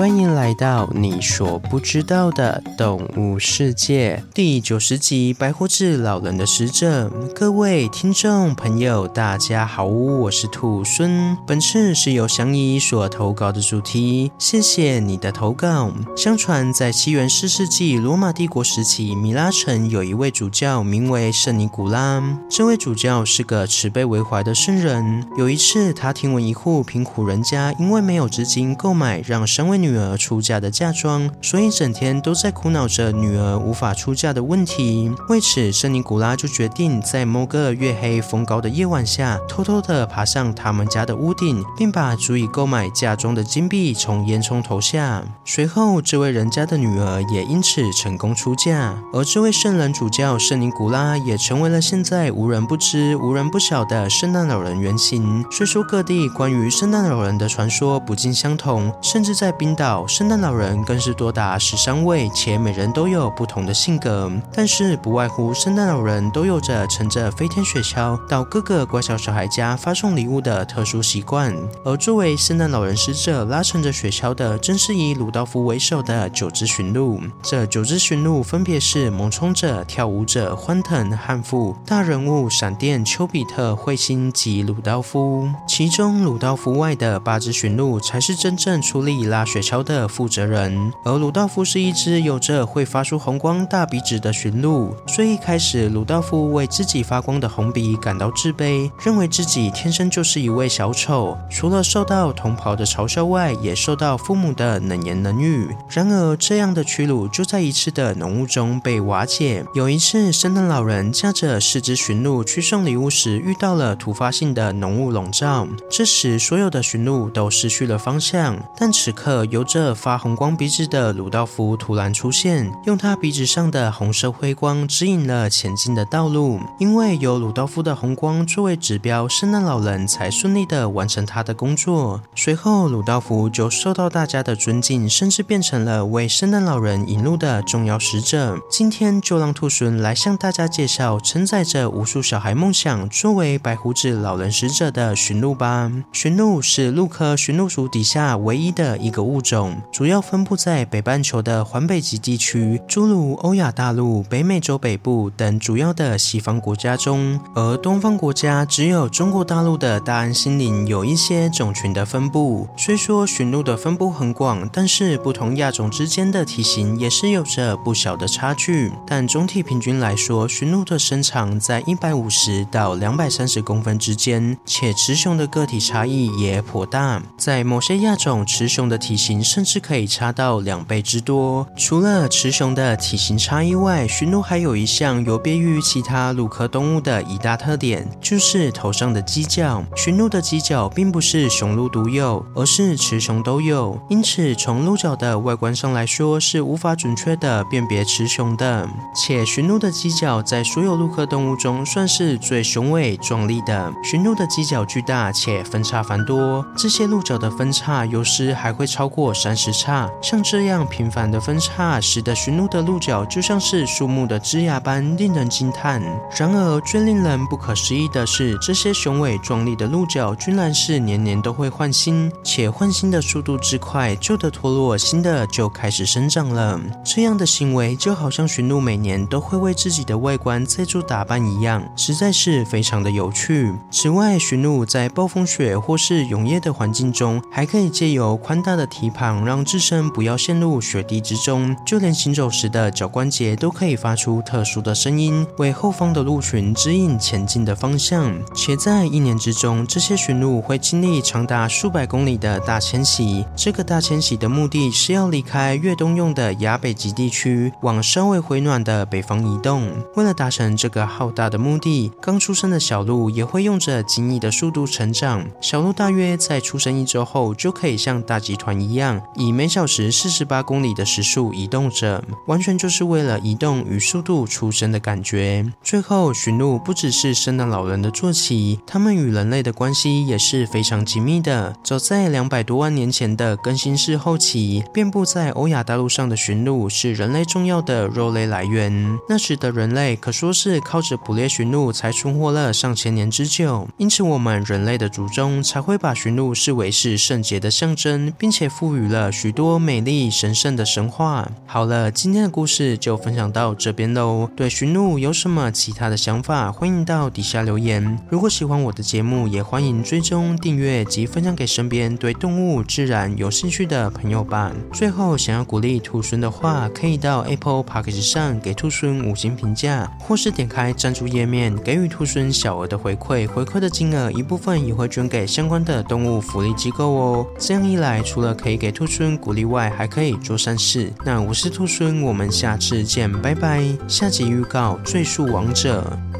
欢迎来到你所不知道的动物世界第九十集《白胡子老人的使者》。各位听众朋友，大家好，我是兔孙。本次是由祥仪所投稿的主题，谢谢你的投稿。相传在西元四世纪罗马帝国时期，米拉城有一位主教，名为圣尼古拉。这位主教是个慈悲为怀的圣人。有一次，他听闻一户贫苦人家因为没有资金购买让三位女女儿出嫁的嫁妆，所以整天都在苦恼着女儿无法出嫁的问题。为此，圣尼古拉就决定在某个月黑风高的夜晚下，偷偷地爬上他们家的屋顶，并把足以购买嫁妆的金币从烟囱投下。随后，这位人家的女儿也因此成功出嫁，而这位圣人主教圣尼古拉也成为了现在无人不知、无人不晓的圣诞老人原型。虽说各地关于圣诞老人的传说不尽相同，甚至在冰。圣诞老人更是多达十三位，且每人都有不同的性格。但是不外乎圣诞老人都有着乘着飞天雪橇到各个乖巧小孩家发送礼物的特殊习惯。而作为圣诞老人使者拉乘着雪橇的，正是以鲁道夫为首的九只驯鹿。这九只驯鹿分别是猛冲者、跳舞者、欢腾、汉服、大人物、闪电、丘比特、彗星及鲁道夫。其中鲁道夫外的八只驯鹿才是真正出力拉雪橇。桥的负责人，而鲁道夫是一只有着会发出红光大鼻子的驯鹿，所以一开始鲁道夫为自己发光的红鼻感到自卑，认为自己天生就是一位小丑，除了受到同袍的嘲笑外，也受到父母的冷言冷语。然而，这样的屈辱就在一次的浓雾中被瓦解。有一次，圣诞老人驾着四只驯鹿去送礼物时，遇到了突发性的浓雾笼罩，这时所有的驯鹿都失去了方向。但此刻。由着发红光鼻子的鲁道夫突然出现，用他鼻子上的红色辉光指引了前进的道路。因为有鲁道夫的红光作为指标，圣诞老人才顺利的完成他的工作。随后，鲁道夫就受到大家的尊敬，甚至变成了为圣诞老人引路的重要使者。今天就让兔孙来向大家介绍承载着无数小孩梦想，作为白胡子老人使者的驯鹿吧。驯鹿是鹿科驯鹿属底下唯一的一个物种。主要分布在北半球的环北极地区，诸如欧亚大陆、北美洲北部等主要的西方国家中，而东方国家只有中国大陆的大安森林有一些种群的分布。虽说驯鹿的分布很广，但是不同亚种之间的体型也是有着不小的差距。但总体平均来说，驯鹿的身长在一百五十到两百三十公分之间，且雌雄的个体差异也颇大。在某些亚种，雌雄的体型。甚至可以差到两倍之多。除了雌雄的体型差异外，驯鹿还有一项有别于其他鹿科动物的一大特点，就是头上的犄角。驯鹿的犄角并不是雄鹿独有，而是雌雄都有。因此，从鹿角的外观上来说，是无法准确的辨别雌雄的。且驯鹿的犄角在所有鹿科动物中算是最雄伟壮丽的。驯鹿的犄角巨大且分叉繁多，这些鹿角的分叉有时还会超过。三十叉，像这样频繁的分叉，使得驯鹿的鹿角就像是树木的枝桠般令人惊叹。然而，最令人不可思议的是，这些雄伟壮丽的鹿角，居然是年年都会换新，且换新的速度之快，旧的脱落，新的就开始生长了。这样的行为就好像驯鹿每年都会为自己的外观再做打扮一样，实在是非常的有趣。此外，驯鹿在暴风雪或是永夜的环境中，还可以借由宽大的体让自身不要陷入雪地之中。就连行走时的脚关节都可以发出特殊的声音，为后方的鹿群指引前进的方向。且在一年之中，这些驯鹿会经历长达数百公里的大迁徙。这个大迁徙的目的是要离开越冬用的亚北极地区，往稍微回暖的北方移动。为了达成这个浩大的目的，刚出生的小鹿也会用着惊异的速度成长。小鹿大约在出生一周后，就可以像大集团一样，以每小时四十八公里的时速移动着，完全就是为了移动与速度出生的感觉。最后，驯鹿不只是圣诞老人的坐骑，它们与人类的关系也是非常紧密的。早在两百多万年前的更新世后期，遍布在欧亚大陆上的驯鹿是人类重要的肉类来源。那时的人类可说是靠着捕猎驯鹿才存活了上千年之久，因此我们人类的祖宗才会把驯鹿视为是圣洁的象征，并且赋赋予了许多美丽神圣的神话。好了，今天的故事就分享到这边喽。对驯鹿有什么其他的想法，欢迎到底下留言。如果喜欢我的节目，也欢迎追踪订阅及分享给身边对动物自然有兴趣的朋友吧。最后，想要鼓励兔孙的话，可以到 Apple Podcast 上给兔孙五星评价，或是点开赞助页面给予兔孙小额的回馈。回馈的金额一部分也会捐给相关的动物福利机构哦。这样一来，除了可以以给兔孙鼓励外，还可以做善事。那我是兔孙，我们下次见，拜拜。下集预告：最速王者。